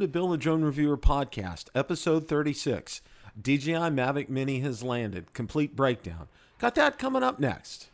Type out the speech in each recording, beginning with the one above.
To Bill the Drone Reviewer Podcast, episode 36. DJI Mavic Mini has landed. Complete breakdown. Got that coming up next.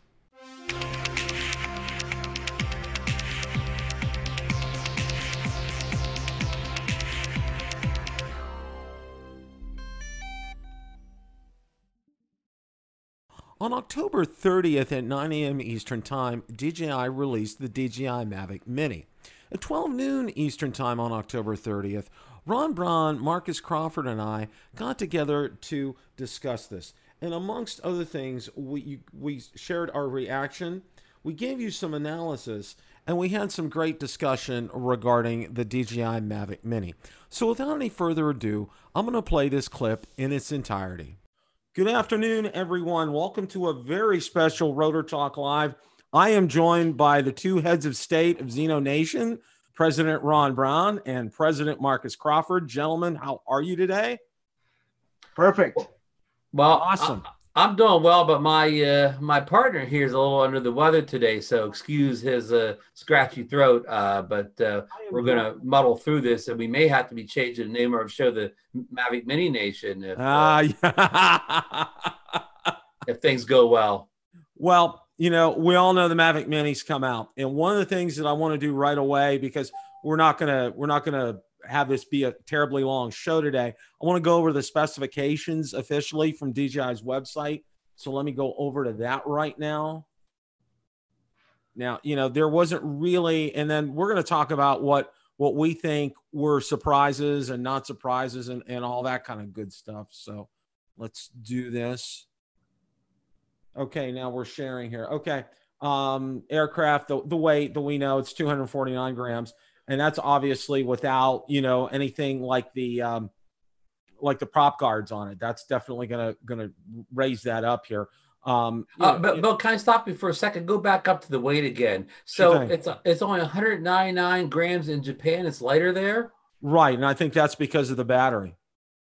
On October 30th at 9 a.m. Eastern Time, DJI released the DJI Mavic Mini. At 12 noon Eastern Time on October 30th, Ron Braun, Marcus Crawford, and I got together to discuss this. And amongst other things, we, we shared our reaction, we gave you some analysis, and we had some great discussion regarding the DJI Mavic Mini. So without any further ado, I'm going to play this clip in its entirety. Good afternoon, everyone. Welcome to a very special Rotor Talk Live. I am joined by the two heads of state of Xeno Nation, President Ron Brown and President Marcus Crawford. Gentlemen, how are you today? Perfect. Well, awesome. I, am doing well, but my uh, my partner here is a little under the weather today, so excuse his uh, scratchy throat. Uh, but uh, we're going to muddle through this, and we may have to be changing the name of our show, the Mavic Mini Nation, if, uh, yeah. if things go well. Well, you know, we all know the Mavic Minis come out, and one of the things that I want to do right away because we're not gonna we're not gonna have this be a terribly long show today. I want to go over the specifications officially from DJI's website. So let me go over to that right now. Now, you know, there wasn't really, and then we're going to talk about what what we think were surprises and not surprises and, and all that kind of good stuff. So let's do this. Okay, now we're sharing here. Okay. Um, aircraft, the, the weight that we know it's 249 grams, and that's obviously without, you know, anything like the um like the prop guards on it. That's definitely gonna gonna raise that up here. Um, uh, but, but can I stop you for a second? Go back up to the weight again. So it's it's only 199 grams in Japan. It's lighter there. Right, and I think that's because of the battery.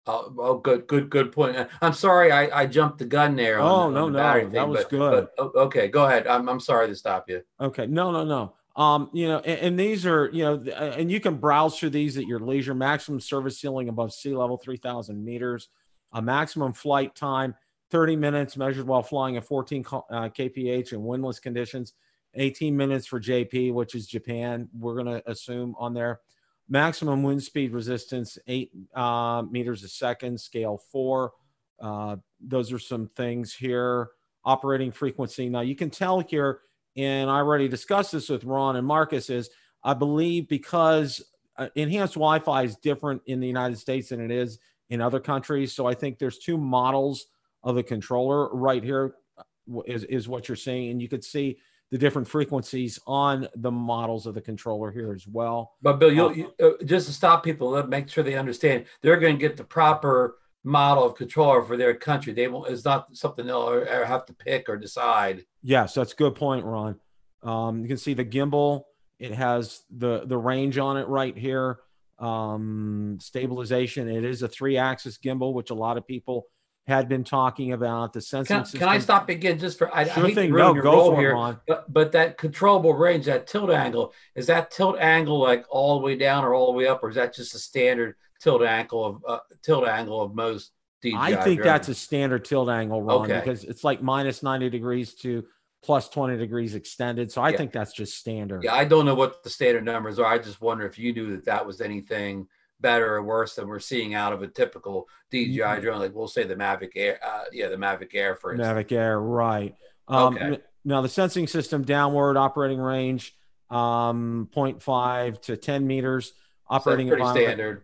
Oh, oh, good, good, good point. Uh, I'm sorry, I, I jumped the gun there. On, oh no, no, thing, that was but, good. But, okay, go ahead. I'm, I'm sorry to stop you. Okay, no, no, no. Um, you know, and, and, these are, you know, uh, and you can browse through these at your leisure. Maximum service ceiling above sea level, 3,000 meters. A maximum flight time, 30 minutes measured while flying at 14 uh, kph in windless conditions. 18 minutes for JP, which is Japan. We're going to assume on there. Maximum wind speed resistance, eight uh, meters a second, scale four. Uh, those are some things here. Operating frequency. Now you can tell here, and I already discussed this with Ron and Marcus, is I believe because uh, enhanced Wi Fi is different in the United States than it is in other countries. So I think there's two models of the controller right here, uh, is, is what you're seeing. And you could see the different frequencies on the models of the controller here as well. But Bill, you'll, uh, you, uh, just to stop people, make sure they understand they're going to get the proper model of controller for their country. They won't. It's not something they'll have to pick or decide. Yes, that's a good point, Ron. Um, you can see the gimbal. It has the the range on it right here. Um, stabilization. It is a three axis gimbal, which a lot of people had been talking about the sensing can, system. Can I stop again just for I, sure I hate thing. no, go for here, it. But, but that controllable range, that tilt angle, is that tilt angle like all the way down or all the way up, or is that just a standard tilt angle of uh, tilt angle of most DJI? I think that's a standard tilt angle, Ron, okay. because it's like minus ninety degrees to plus 20 degrees extended. So I yeah. think that's just standard. Yeah, I don't know what the standard numbers are. I just wonder if you knew that that was anything – better or worse than we're seeing out of a typical DJI mm-hmm. drone. Like we'll say the Mavic Air, uh, yeah, the Mavic Air for instance. Mavic Air, right? Um, okay. Now the sensing system downward operating range, um, 0.5 to 10 meters. Operating so pretty standard.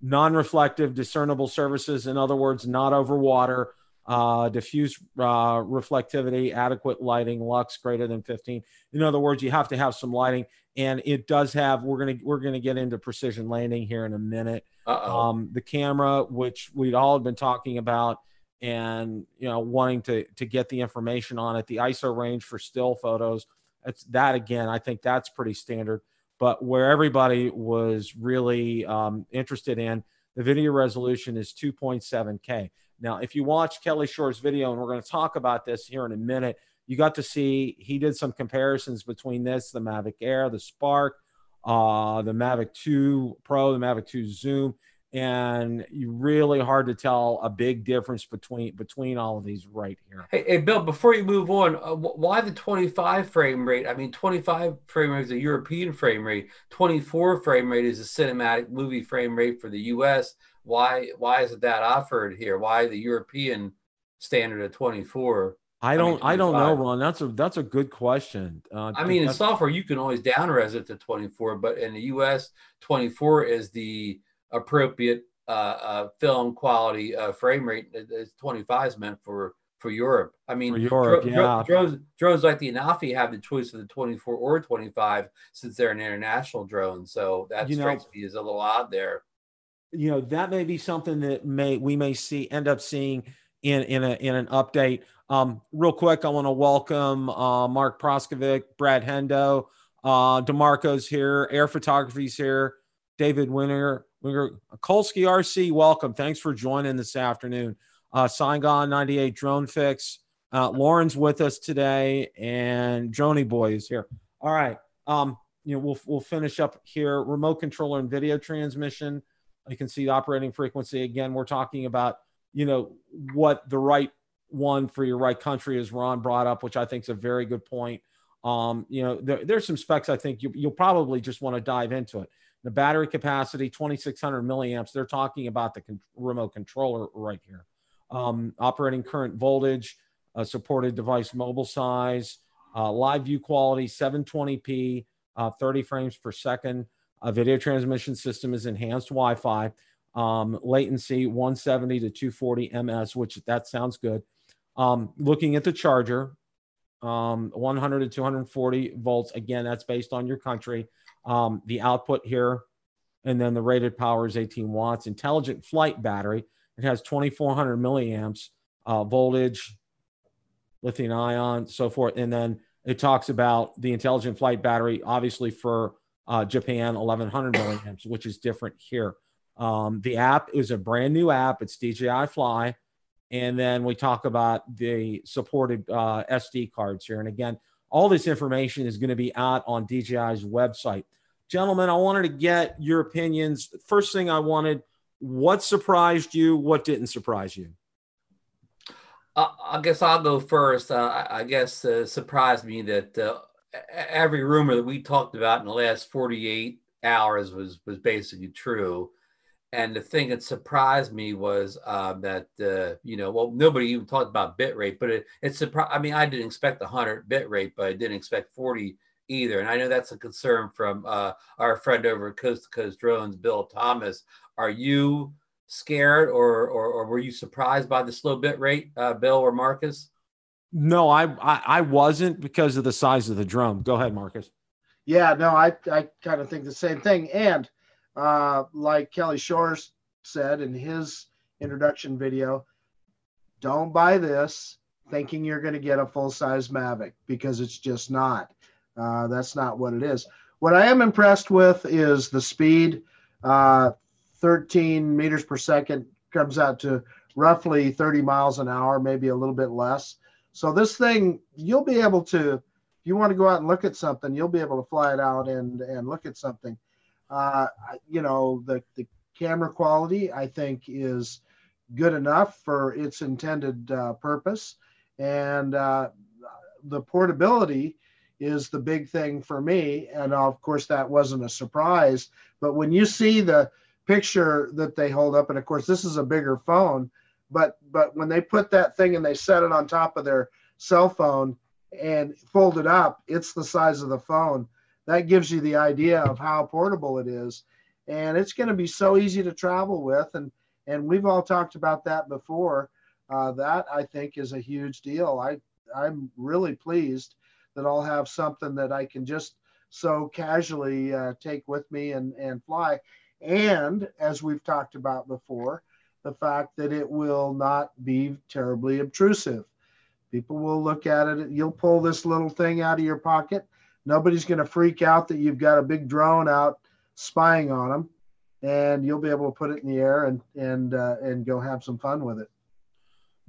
Non-reflective, discernible surfaces. In other words, not over water. Uh, diffuse uh, reflectivity, adequate lighting, lux greater than 15. In other words, you have to have some lighting and it does have we're gonna we're gonna get into precision landing here in a minute. Um, the camera which we'd all been talking about and you know wanting to to get the information on it. The iso range for still photos that's that again i think that's pretty standard. But where everybody was really um, interested in the video resolution is 2.7k now if you watch kelly shore's video and we're going to talk about this here in a minute you got to see he did some comparisons between this, the Mavic Air, the Spark, uh, the Mavic 2 Pro, the Mavic 2 Zoom, and really hard to tell a big difference between between all of these right here. Hey, hey Bill, before you move on, uh, why the 25 frame rate? I mean, 25 frame rate is a European frame rate. 24 frame rate is a cinematic movie frame rate for the U.S. Why why isn't that offered here? Why the European standard of 24? I don't. I, don't know, Ron. That's a that's a good question. Uh, I mean, in software, you can always downres it to 24, but in the U.S., 24 is the appropriate uh, uh, film quality uh, frame rate. It's 25 is meant for for Europe. I mean, Europe, dro- yeah. drones drones like the Anafi have the choice of the 24 or 25 since they're an international drone. So that you strikes know, me as a little odd there. You know, that may be something that may we may see end up seeing in in a in an update. Um, real quick, I want to welcome uh, Mark Proskovic, Brad Hendo, uh, Demarco's here, Air Photography's here, David Winter, Winter Kolsky RC, welcome. Thanks for joining this afternoon. Uh, Saigon 98 Drone Fix. Uh, Lauren's with us today, and Joni Boy is here. All right. Um, you know, we'll we'll finish up here. Remote controller and video transmission. You can see the operating frequency. Again, we're talking about you know what the right one for your right country, as Ron brought up, which I think is a very good point. Um, you know, there, there's some specs I think you, you'll probably just want to dive into it. The battery capacity, 2,600 milliamps. They're talking about the con- remote controller right here. Um, operating current voltage, uh, supported device mobile size, uh, live view quality, 720p, uh, 30 frames per second. A video transmission system is enhanced Wi-Fi. Um, latency 170 to 240 ms, which that sounds good. Um, looking at the charger, um, 100 to 240 volts. Again, that's based on your country. Um, the output here, and then the rated power is 18 watts. Intelligent flight battery. It has 2,400 milliamps uh, voltage, lithium ion, so forth. And then it talks about the intelligent flight battery, obviously for uh, Japan, 1,100 milliamps, which is different here. Um, the app is a brand new app. It's DJI Fly. And then we talk about the supported uh, SD cards here. And again, all this information is going to be out on DJI's website. Gentlemen, I wanted to get your opinions. First thing I wanted, what surprised you? What didn't surprise you? Uh, I guess I'll go first. Uh, I guess uh, surprised me that uh, every rumor that we talked about in the last 48 hours was was basically true. And the thing that surprised me was um, that uh, you know, well, nobody even talked about bit rate, but it, it surprised. I mean, I didn't expect 100 bit rate, but I didn't expect 40 either. And I know that's a concern from uh, our friend over at Coast to Coast Drones, Bill Thomas. Are you scared, or or, or were you surprised by the slow bit rate, uh, Bill or Marcus? No, I, I I wasn't because of the size of the drum. Go ahead, Marcus. Yeah, no, I I kind of think the same thing, and uh, like Kelly Shores said in his introduction video, don't buy this thinking you're going to get a full size Mavic because it's just not. Uh, that's not what it is. What I am impressed with is the speed. Uh, 13 meters per second comes out to roughly 30 miles an hour, maybe a little bit less. So this thing, you'll be able to, if you want to go out and look at something, you'll be able to fly it out and and look at something. Uh, you know, the, the camera quality, I think, is good enough for its intended uh, purpose. And uh, the portability is the big thing for me. And of course, that wasn't a surprise. But when you see the picture that they hold up, and of course, this is a bigger phone, but but when they put that thing and they set it on top of their cell phone and fold it up, it's the size of the phone that gives you the idea of how portable it is. And it's going to be so easy to travel with. And and we've all talked about that before. Uh, that i think is a huge deal. I i'm really pleased that i'll have something that i can just so casually uh, take with me and and fly. And as we've talked about before the fact that it will not be terribly obtrusive. People will look at it. You'll pull this little thing out of your pocket Nobody's going to freak out that you've got a big drone out spying on them, and you'll be able to put it in the air and and uh, and go have some fun with it.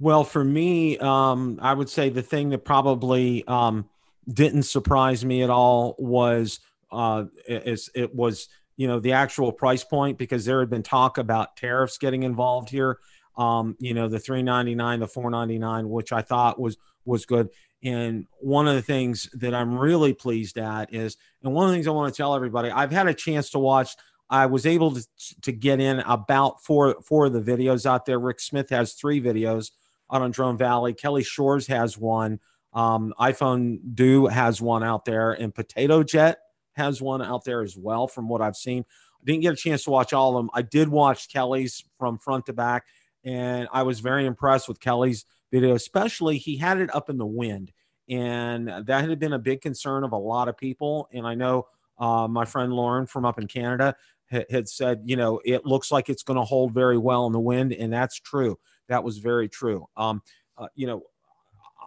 Well, for me, um, I would say the thing that probably um, didn't surprise me at all was uh, is it was you know the actual price point because there had been talk about tariffs getting involved here. Um, you know the 399, the 499, which I thought was was good. And one of the things that I'm really pleased at is, and one of the things I want to tell everybody, I've had a chance to watch. I was able to, to get in about four four of the videos out there. Rick Smith has three videos out on Drone Valley. Kelly Shores has one. Um, iPhone Do has one out there, and Potato Jet has one out there as well, from what I've seen. I didn't get a chance to watch all of them. I did watch Kelly's from front to back, and I was very impressed with Kelly's video, especially he had it up in the wind. And that had been a big concern of a lot of people. And I know uh, my friend Lauren from up in Canada had said, you know, it looks like it's going to hold very well in the wind. And that's true. That was very true. Um, uh, you know,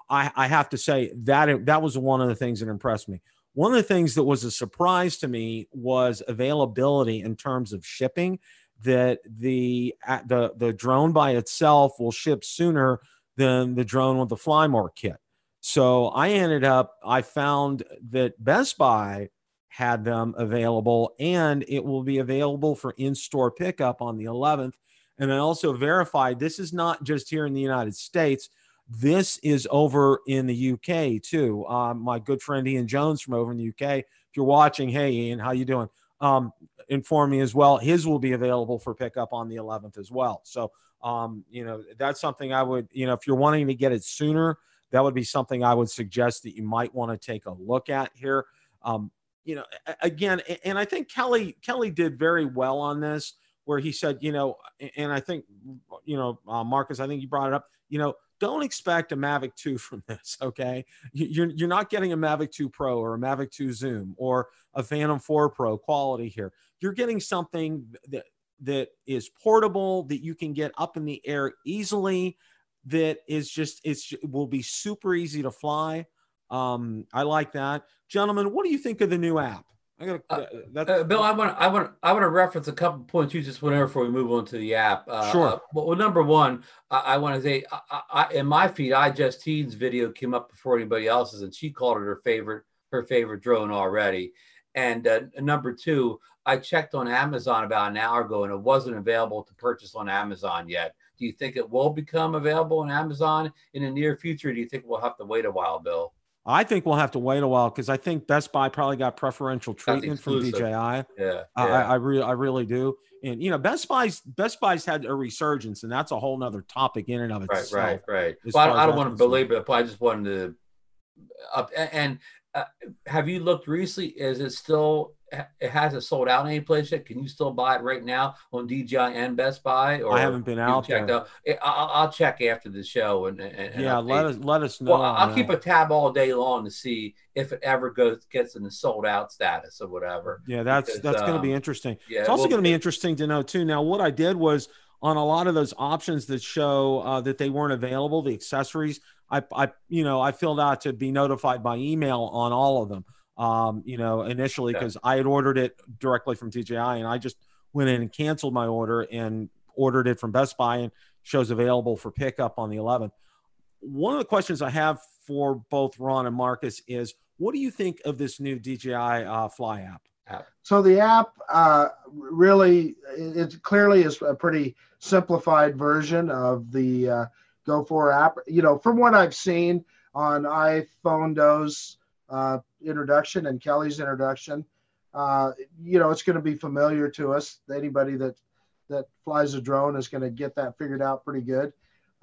I, I have to say that that was one of the things that impressed me. One of the things that was a surprise to me was availability in terms of shipping. That the the the drone by itself will ship sooner than the drone with the Flymore kit. So I ended up I found that Best Buy had them available and it will be available for in-store pickup on the 11th. And I also verified this is not just here in the United States this is over in the UK too. Um, my good friend Ian Jones from over in the UK. If you're watching, hey Ian, how you doing? Um, inform me as well. His will be available for pickup on the 11th as well. So, um, you know, that's something I would, you know, if you're wanting to get it sooner, that would be something I would suggest that you might want to take a look at here. Um, you know, again, and I think Kelly Kelly did very well on this, where he said, you know, and I think, you know, uh, Marcus, I think you brought it up. You know, don't expect a Mavic 2 from this, okay? You're, you're not getting a Mavic 2 Pro or a Mavic 2 Zoom or a Phantom 4 Pro quality here. You're getting something that, that is portable, that you can get up in the air easily, that is just, it's, it will be super easy to fly. Um, I like that. Gentlemen, what do you think of the new app? I got uh, uh, Bill. I want I want I want to reference a couple points you just went over before we move on to the app. Uh, sure. Uh, well, number one, I, I want to say I, I, in my feed, iJustine's video came up before anybody else's, and she called it her favorite her favorite drone already. And uh, number two, I checked on Amazon about an hour ago, and it wasn't available to purchase on Amazon yet. Do you think it will become available on Amazon in the near future? do you think we'll have to wait a while, Bill? I think we'll have to wait a while because I think Best Buy probably got preferential treatment from DJI. Yeah, yeah. I, I really, I really do. And you know, Best Buy's Best Buy's had a resurgence, and that's a whole nother topic in and of itself. Right, right, right. Well, I, I don't want to believe it, but I just wanted to. Up and uh, have you looked recently? Is it still it hasn't sold out any place yet. Can you still buy it right now on DJI and Best Buy? Or I haven't been out there. Out? I'll, I'll, check after the show and, and yeah, let us let us know. Well, I'll keep a tab all day long to see if it ever goes gets in the sold out status or whatever. Yeah, that's because, that's um, going to be interesting. Yeah, it's also well, going to be interesting to know too. Now, what I did was on a lot of those options that show uh, that they weren't available, the accessories. I, I, you know, I filled out to be notified by email on all of them um, you know, initially because yeah. I had ordered it directly from DJI and I just went in and canceled my order and ordered it from Best Buy and shows available for pickup on the 11th. One of the questions I have for both Ron and Marcus is what do you think of this new DJI uh, Fly app? So the app uh, really, it clearly is a pretty simplified version of the uh, Go 4 app. You know, from what I've seen on iPhonedo's uh, introduction and Kelly's introduction. Uh, you know, it's going to be familiar to us. Anybody that that flies a drone is going to get that figured out pretty good.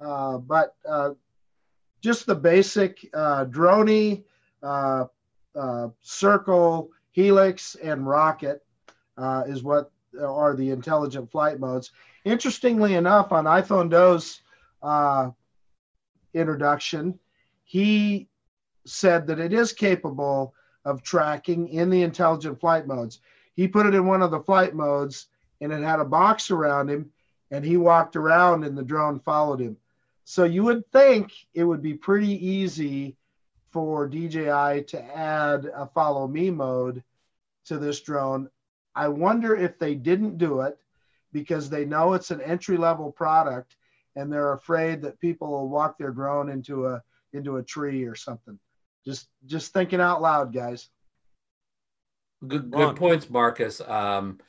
Uh, but uh, just the basic uh, dronie, uh, uh, circle, helix, and rocket is what are the intelligent flight modes. Interestingly enough, on iPhonedo's Uh, introduction, he said that it is capable of tracking in the intelligent flight modes. He put it in one of the flight modes and it had a box around him and he walked around and the drone followed him. So you would think it would be pretty easy for DJI to add a follow me mode to this drone. I wonder if they didn't do it because they know it's an entry level product and they're afraid that people will walk their drone into a into a tree or something. Just just thinking out loud, guys. Good, good points, Marcus. Um,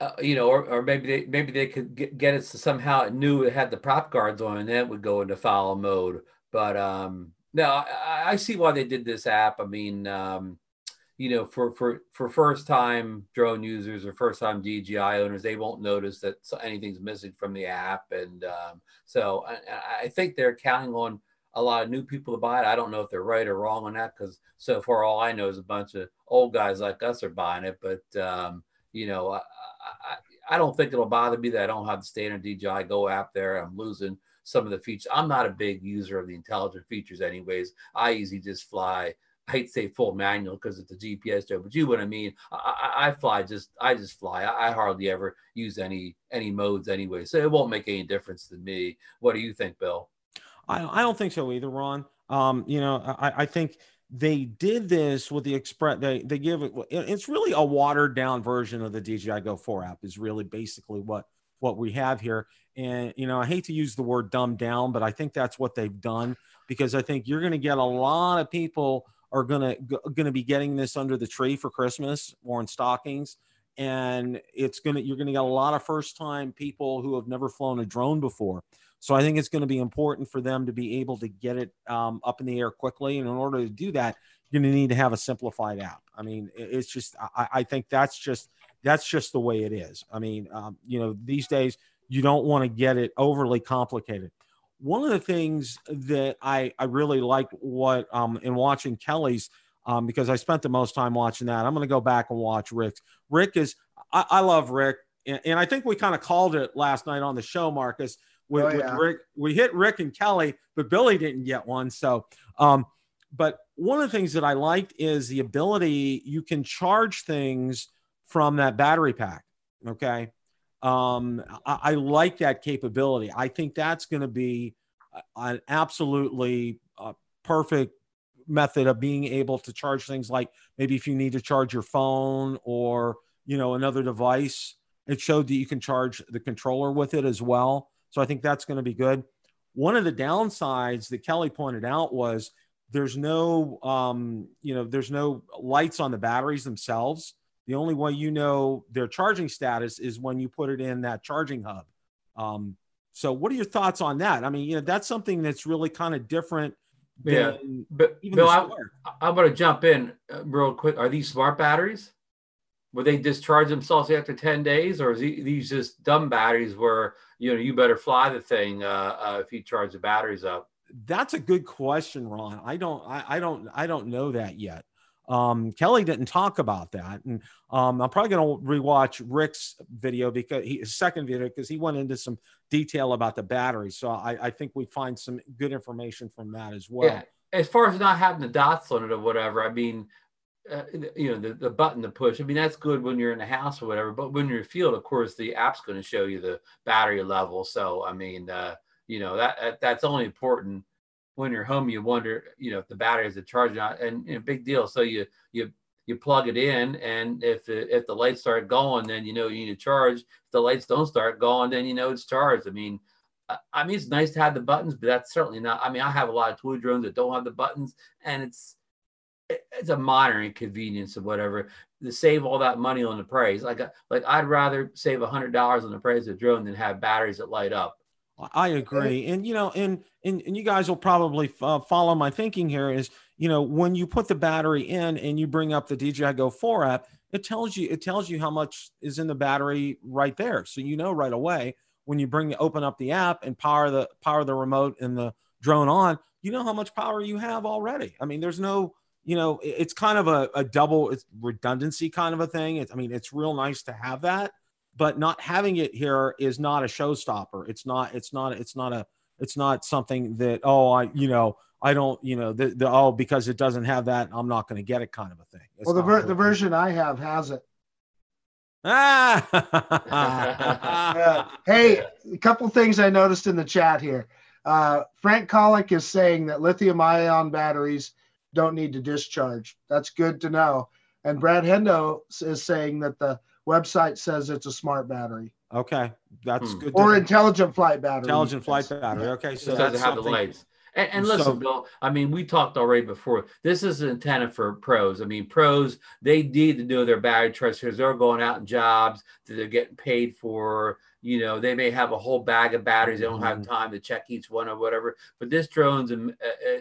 uh, you know, or, or maybe they maybe they could get, get it to somehow it knew it had the prop guards on, and then it would go into follow mode. But um, no, I, I see why they did this app. I mean, um, you know, for for for first time drone users or first time DJI owners, they won't notice that anything's missing from the app, and um, so I, I think they're counting on a lot of new people to buy it. I don't know if they're right or wrong on that because so far all I know is a bunch of old guys like us are buying it. But um, you know, I, I, I, don't think it'll bother me that I don't have the standard DJI Go app there. I'm losing some of the features. I'm not a big user of the intelligent features, anyways. I usually just fly. I hate to say full manual because it's a GPS job, but you know what I mean. I, I, I fly just I just fly. I, I, hardly ever use any any modes anyway, so it won't make any difference to me. What do you think, Bill? I, I don't think so either, Ron. Um, you know, I, I think they did this with the express they they give it it's really a watered down version of the DJI Go 4 app is really basically what what we have here and you know I hate to use the word dumbed down but I think that's what they've done because I think you're going to get a lot of people are going to be getting this under the tree for Christmas or in stockings and it's to you're to get a lot of first time people who have never flown a drone before so I think it's going to be important for them to be able to get it um, up in the air quickly. And in order to do that, you're going to need to have a simplified app. I mean, it's just I, I think that's just that's just the way it is. I mean, um, you know, these days you don't want to get it overly complicated. One of the things that I I really like what um, in watching Kelly's um, because I spent the most time watching that. I'm going to go back and watch Rick's. Rick is I, I love Rick, and, and I think we kind of called it last night on the show, Marcus with, oh, yeah. with Rick. We hit Rick and Kelly, but Billy didn't get one. So, um, but one of the things that I liked is the ability you can charge things from that battery pack. Okay. Um, I, I like that capability. I think that's going to be an absolutely uh, perfect method of being able to charge things like maybe if you need to charge your phone or you know another device it showed that you can charge the controller with it as well so I think that's going to be good. One of the downsides that Kelly pointed out was there's no, um, you know, there's no lights on the batteries themselves. The only way you know their charging status is when you put it in that charging hub. Um, so, what are your thoughts on that? I mean, you know, that's something that's really kind of different. yeah, but Bill, I, I'm going to jump in uh, real quick. Are these smart batteries? Will they discharge themselves after 10 days or is these just dumb batteries where you know you better fly the thing uh, uh, if you charge the batteries up that's a good question ron i don't i, I don't i don't know that yet um, kelly didn't talk about that and um, i'm probably going to rewatch rick's video because he, his second video because he went into some detail about the battery so i, I think we find some good information from that as well yeah. as far as not having the dots on it or whatever i mean uh, you know the, the button to push i mean that's good when you're in the house or whatever but when you're in field of course the app's going to show you the battery level so i mean uh, you know that that's only important when you're home you wonder you know if the battery is charging out and you know, big deal so you you you plug it in and if if the lights start going then you know you need to charge if the lights don't start going then you know it's charged i mean I mean, it's nice to have the buttons, but that's certainly not. I mean, I have a lot of toy drones that don't have the buttons, and it's it's a minor inconvenience of whatever to save all that money on the praise. Like, uh, like I'd rather save a hundred dollars on the praise of drone than have batteries that light up. I agree, and you know, and and, and you guys will probably uh, follow my thinking here. Is you know, when you put the battery in and you bring up the DJI Go 4 app, it tells you it tells you how much is in the battery right there, so you know right away when you bring open up the app and power the power the remote and the drone on, you know how much power you have already. I mean, there's no you know, it's kind of a, a double it's redundancy kind of a thing. It's, I mean, it's real nice to have that, but not having it here is not a showstopper. It's not, it's not, it's not a, it's not something that, oh, I, you know, I don't, you know, the, the oh, because it doesn't have that, I'm not going to get it kind of a thing. It's well, the, ver- the version I have has it. Ah. uh, hey, a couple things I noticed in the chat here. Uh, Frank Colick is saying that lithium ion batteries don't need to discharge. That's good to know. And Brad Hendo is saying that the website says it's a smart battery. Okay, that's hmm. good. Or intelligent flight battery. Intelligent flight battery. Okay, so it doesn't have the lights. And, and listen, so, Bill, I mean, we talked already before. This is intended for pros. I mean, pros, they need to know their battery charge because they're going out in jobs that they're getting paid for. You know, they may have a whole bag of batteries. They don't have mm-hmm. time to check each one or whatever. But this drone's a,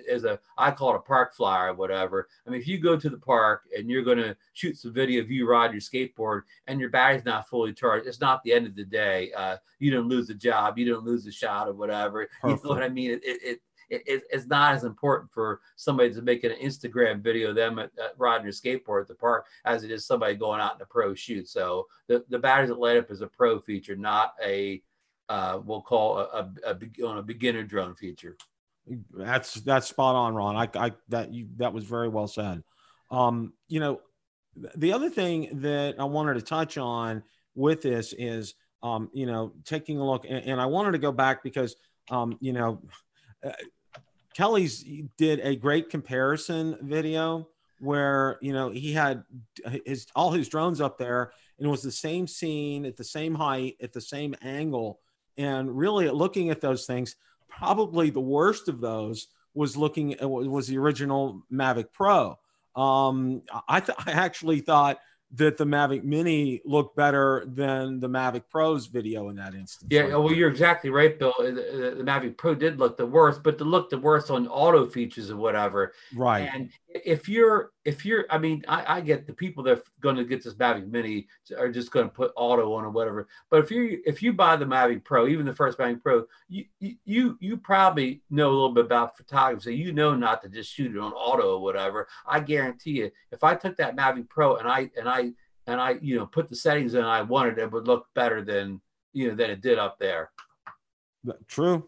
is a, I call it a park flyer or whatever. I mean, if you go to the park and you're going to shoot some video of you ride your skateboard and your battery's not fully charged, it's not the end of the day. Uh, you don't lose the job. You don't lose the shot or whatever. Perfect. You know what I mean? It, it, it it, it's not as important for somebody to make an Instagram video of them at, at riding a skateboard at the park as it is somebody going out in a pro shoot. So the, the batteries that light up is a pro feature, not a uh, we'll call a, a, a, on a beginner drone feature. That's that's spot on, Ron. I, I that you that was very well said. Um, you know, the other thing that I wanted to touch on with this is, um, you know, taking a look, and, and I wanted to go back because, um, you know, Kelly's did a great comparison video where you know he had his all his drones up there and it was the same scene at the same height at the same angle. And really looking at those things probably the worst of those was looking at was the original mavic pro. Um, I, th- I actually thought that the Mavic Mini looked better than the Mavic Pro's video in that instance. Yeah, oh, well, you're exactly right, Bill. Uh, the, the, Mavic Pro did look the worst, but to look the worst on auto features or whatever. Right. And if you're, if you're, I mean, I, I get the people that are going to get this Mavic Mini are just going to put auto on or whatever. But if you if you buy the Mavic Pro, even the first Mavic Pro, you you you probably know a little bit about photography. You know not to just shoot it on auto or whatever. I guarantee you, if I took that Mavic Pro and I and I and I, you know, put the settings in I wanted, it would look better than you know than it did up there. True.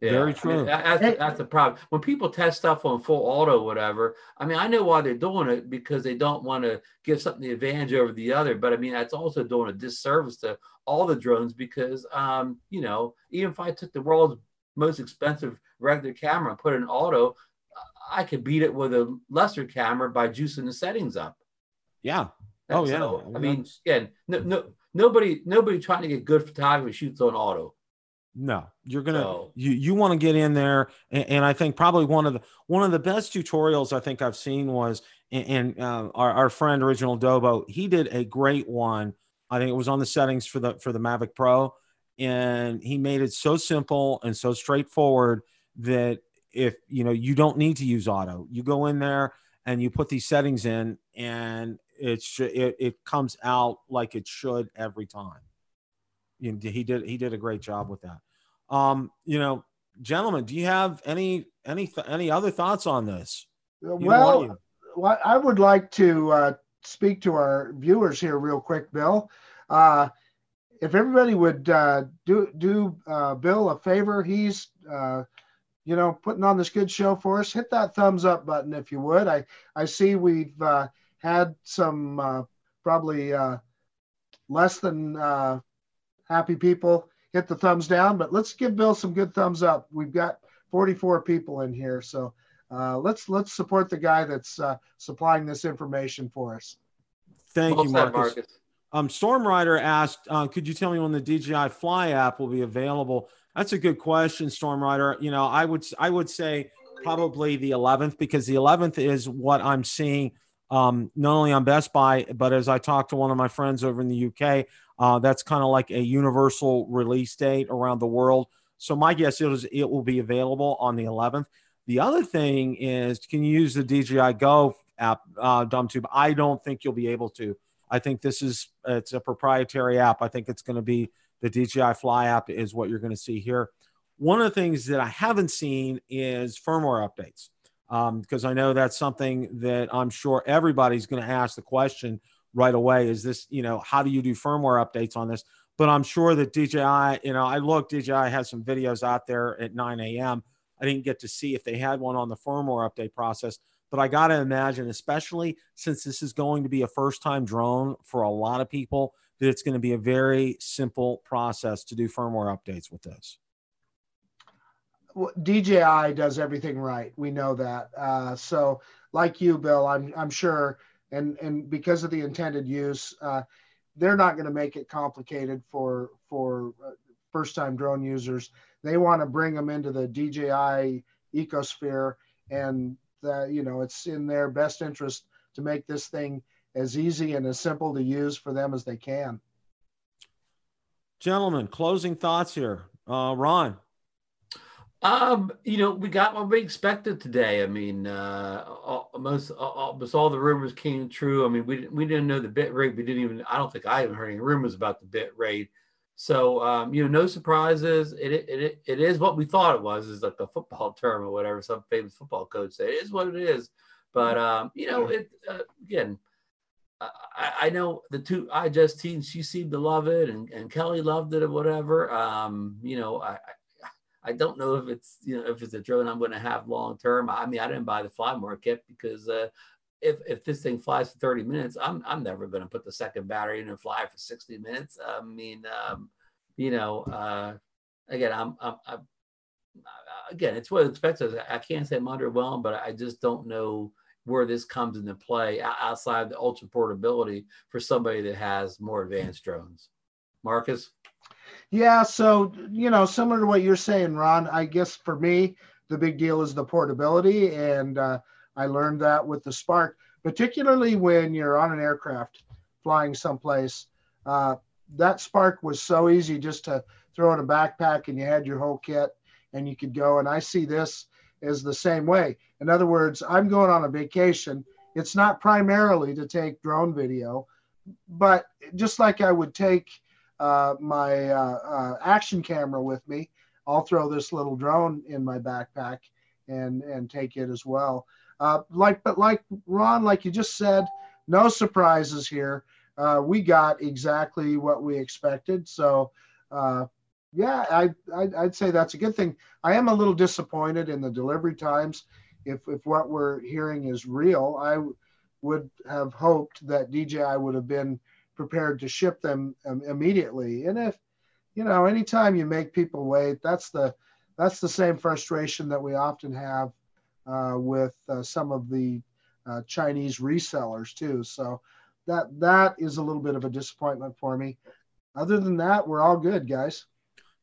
Yeah, Very true. I mean, that's, that's the problem. When people test stuff on full auto, whatever, I mean, I know why they're doing it because they don't want to give something the advantage over the other. But I mean, that's also doing a disservice to all the drones because, um, you know, even if I took the world's most expensive regular camera and put it in auto, I could beat it with a lesser camera by juicing the settings up. Yeah, Oh yeah. So, I mean, again, no, no, nobody, nobody trying to get good photography shoots on auto. No, you're gonna so, you you want to get in there, and, and, I think probably one of the one of the best tutorials I think I've seen was, and, uh, our our friend Original Dobo, he did a great one. I think it was on the settings for the for the Mavic Pro, and he made it so simple and so straightforward that if you know you don't need to use auto, you go in there and you put these settings in, and it's it, it comes out like it should every time. You know, he did he did a great job with that. Um, you know, gentlemen, do you have any any any other thoughts on this? well, well, I would like to uh, speak to our viewers here real quick, Bill. Uh, if everybody would uh, do do uh, Bill a favor, he's uh, you know putting on this good show for us. Hit that thumbs up button if you would. I I see we've uh, had some uh, probably uh, less than uh, happy people hit the thumbs down, but let's give Bill some good thumbs up. We've got 44 people in here, so uh, let's let's support the guy that's uh, supplying this information for us. Thank well you, Marcus. Marcus. Um, Storm Rider asked, uh, "Could you tell me when the DJI Fly app will be available?" That's a good question, Storm Rider. You know, I would I would say probably the 11th because the 11th is what I'm seeing um, not only on Best Buy, but as I talked to one of my friends over in the UK, uh, that's kind of like a universal release date around the world. So my guess is it will be available on the 11th. The other thing is, can you use the DJI Go app, uh, DumTube? I don't think you'll be able to. I think this is it's a proprietary app. I think it's going to be the DJI Fly app is what you're going to see here. One of the things that I haven't seen is firmware updates because um, I know that's something that I'm sure everybody's going to ask the question right away. Is this, you know, how do you do firmware updates on this? But I'm sure that DJI, you know, I looked, DJI has some videos out there at 9 a.m. I didn't get to see if they had one on the firmware update process, but I got to imagine, especially since this is going to be a first time drone for a lot of people, that it's going to be a very simple process to do firmware updates with this. Well, DJI does everything right. We know that. Uh, so, like you, Bill, I'm I'm sure, and and because of the intended use, uh, they're not going to make it complicated for for uh, first time drone users. They want to bring them into the DJI ecosphere, and that you know it's in their best interest to make this thing as easy and as simple to use for them as they can. Gentlemen, closing thoughts here. Uh, Ron. Um, you know, we got what we expected today. I mean, uh, almost almost all the rumors came true. I mean, we didn't we didn't know the bit rate. We didn't even. I don't think I even heard any rumors about the bit rate. So, um, you know, no surprises. It, it it it is what we thought it was. Is like a football term or whatever some famous football coach said. It is what it is. But um, you know, it uh, again. I, I know the two iJustine's. She seemed to love it, and, and Kelly loved it, or whatever. Um, you know, I, I don't know if it's you know if it's a drone I'm going to have long term. I mean, I didn't buy the Fly More kit because uh, if if this thing flies for 30 minutes, I'm I'm never going to put the second battery in and fly for 60 minutes. I mean, um, you know, uh, again, I'm, I'm, I'm again, it's what expected. I can't say I'm underwhelmed, but I just don't know where this comes into play outside the ultra portability for somebody that has more advanced drones. Marcus. Yeah, so you know, similar to what you're saying, Ron. I guess for me, the big deal is the portability, and uh, I learned that with the Spark, particularly when you're on an aircraft flying someplace. Uh, that Spark was so easy just to throw in a backpack, and you had your whole kit, and you could go. And I see this as the same way. In other words, I'm going on a vacation. It's not primarily to take drone video, but just like I would take uh, my uh, uh, action camera with me. I'll throw this little drone in my backpack and and take it as well. Uh, like, but like Ron, like you just said, no surprises here. Uh, we got exactly what we expected. So, yeah, I, I I'd say that's a good thing. I am a little disappointed in the delivery times. If if what we're hearing is real, I would have hoped that DJI would have been prepared to ship them um, immediately. And if, you know, anytime you make people wait, that's the that's the same frustration that we often have uh, with uh, some of the uh, Chinese resellers too. So that that is a little bit of a disappointment for me. Other than that, we're all good, guys.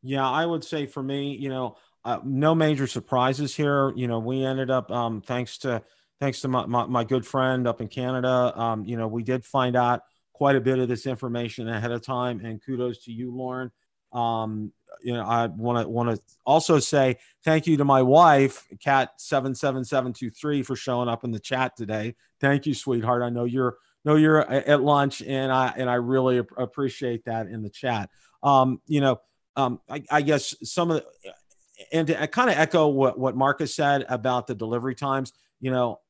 Yeah, I would say for me, you know, uh, no major surprises here. You know, we ended up um, thanks to thanks to my, my, my, good friend up in Canada. Um, you know, we did find out quite a bit of this information ahead of time. And kudos to you, Lauren. Um, you know, I want to want to also say thank you to my wife, Cat seven seven seven two three, for showing up in the chat today. Thank you, sweetheart. I know you're know you're at lunch, and I and I really appreciate that in the chat. Um, you know, um, I, I guess some of the, and to kind of echo what what Marcus said about the delivery times. You know,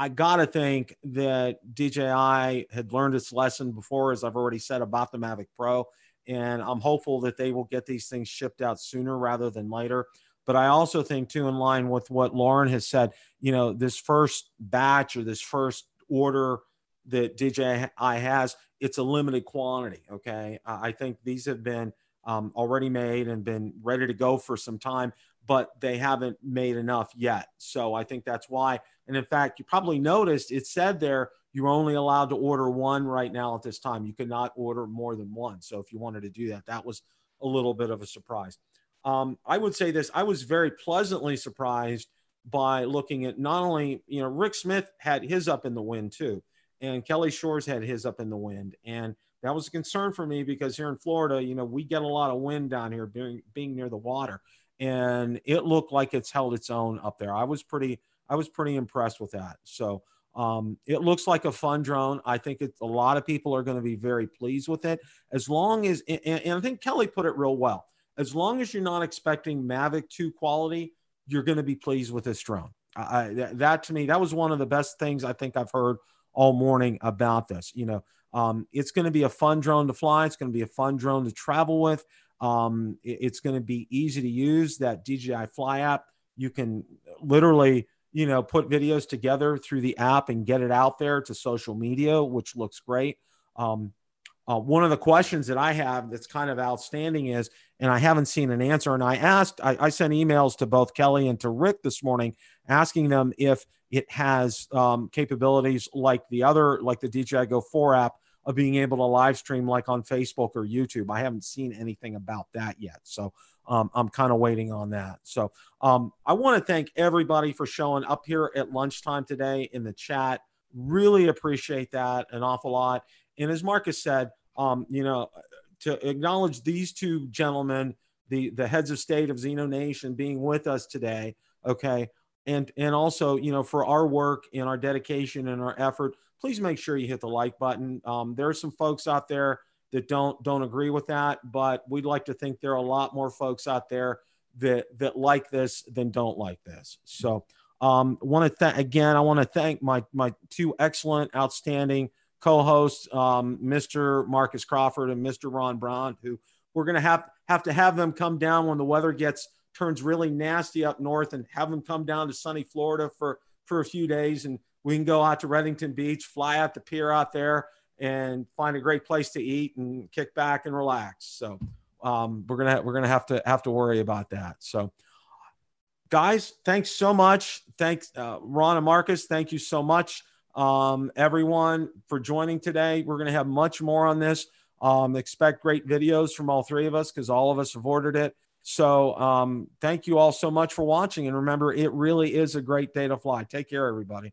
I got to think that DJI had learned its lesson before, as I've already said about the Mavic Pro. And I'm hopeful that they will get these things shipped out sooner rather than later. But I also think, too, in line with what Lauren has said, you know, this first batch or this first order that DJI has, it's a limited quantity. Okay. I think these have been um, already made and been ready to go for some time, but they haven't made enough yet. So I think that's why and in fact, you probably noticed it said there you're only allowed to order one right now at this time. You cannot order more than one. So if you wanted to do that, that was a little bit of a surprise. Um, I would say this I was very pleasantly surprised by looking at not only, you know, Rick Smith had his up in the wind too, and Kelly Shores had his up in the wind. And that was a concern for me because here in Florida, you know, we get a lot of wind down here being, being near the water. And it looked like it's held its own up there. I was pretty I was pretty impressed with that. So um, it looks like a fun drone. I think it, a lot of people are going to be very pleased with it. As long as, and, and I think Kelly put it real well. As long as you're not expecting Mavic 2 quality, you're going to be pleased with this drone. I, that, that to me, that was one of the best things I think I've heard all morning about this. You know, um, it's going to be a fun drone to fly. It's going to be a fun drone to travel with. Um, it, it's going to be easy to use. That DJI Fly app, you can literally you know, put videos together through the app and get it out there to social media, which looks great. Um, uh, one of the questions that I have that's kind of outstanding is, and I haven't seen an answer, and I asked, I, I sent emails to both Kelly and to Rick this morning asking them if it has um, capabilities like the other, like the DJI Go 4 app, of being able to live stream like on Facebook or YouTube. I haven't seen anything about that yet. So um, I'm kind of waiting on that. So um, I want to thank everybody for showing up here at lunchtime today in the chat. Really appreciate that an awful lot. And as Marcus said, um, you know, to acknowledge these two gentlemen, the the heads of state of Xeno Nation, being with us today. Okay, and and also you know for our work and our dedication and our effort, please make sure you hit the like button. Um, there are some folks out there that don't don't agree with that, but we'd like to think there are a lot more folks out there that that like this than don't like this. So um, want to th- again, I want to thank my my two excellent, outstanding co-hosts, um, Mr. Marcus Crawford and Mr. Ron Brown, who we're going to have have to have them come down when the weather gets turns really nasty up north, and have them come down to sunny Florida for for a few days, and we can go out to Redington Beach, fly out the pier out there, and find a great place to eat and kick back and relax. So um, we're gonna we're gonna have to have to worry about that. So guys, thanks so much. Thanks, uh, Ron and Marcus. Thank you so much um, everyone for joining today. We're to have much more on this. Um, expect great videos from all three of us because all of us have ordered it. So um, thank you all so much for watching. And remember, it really is a great day to fly. Take care, everybody.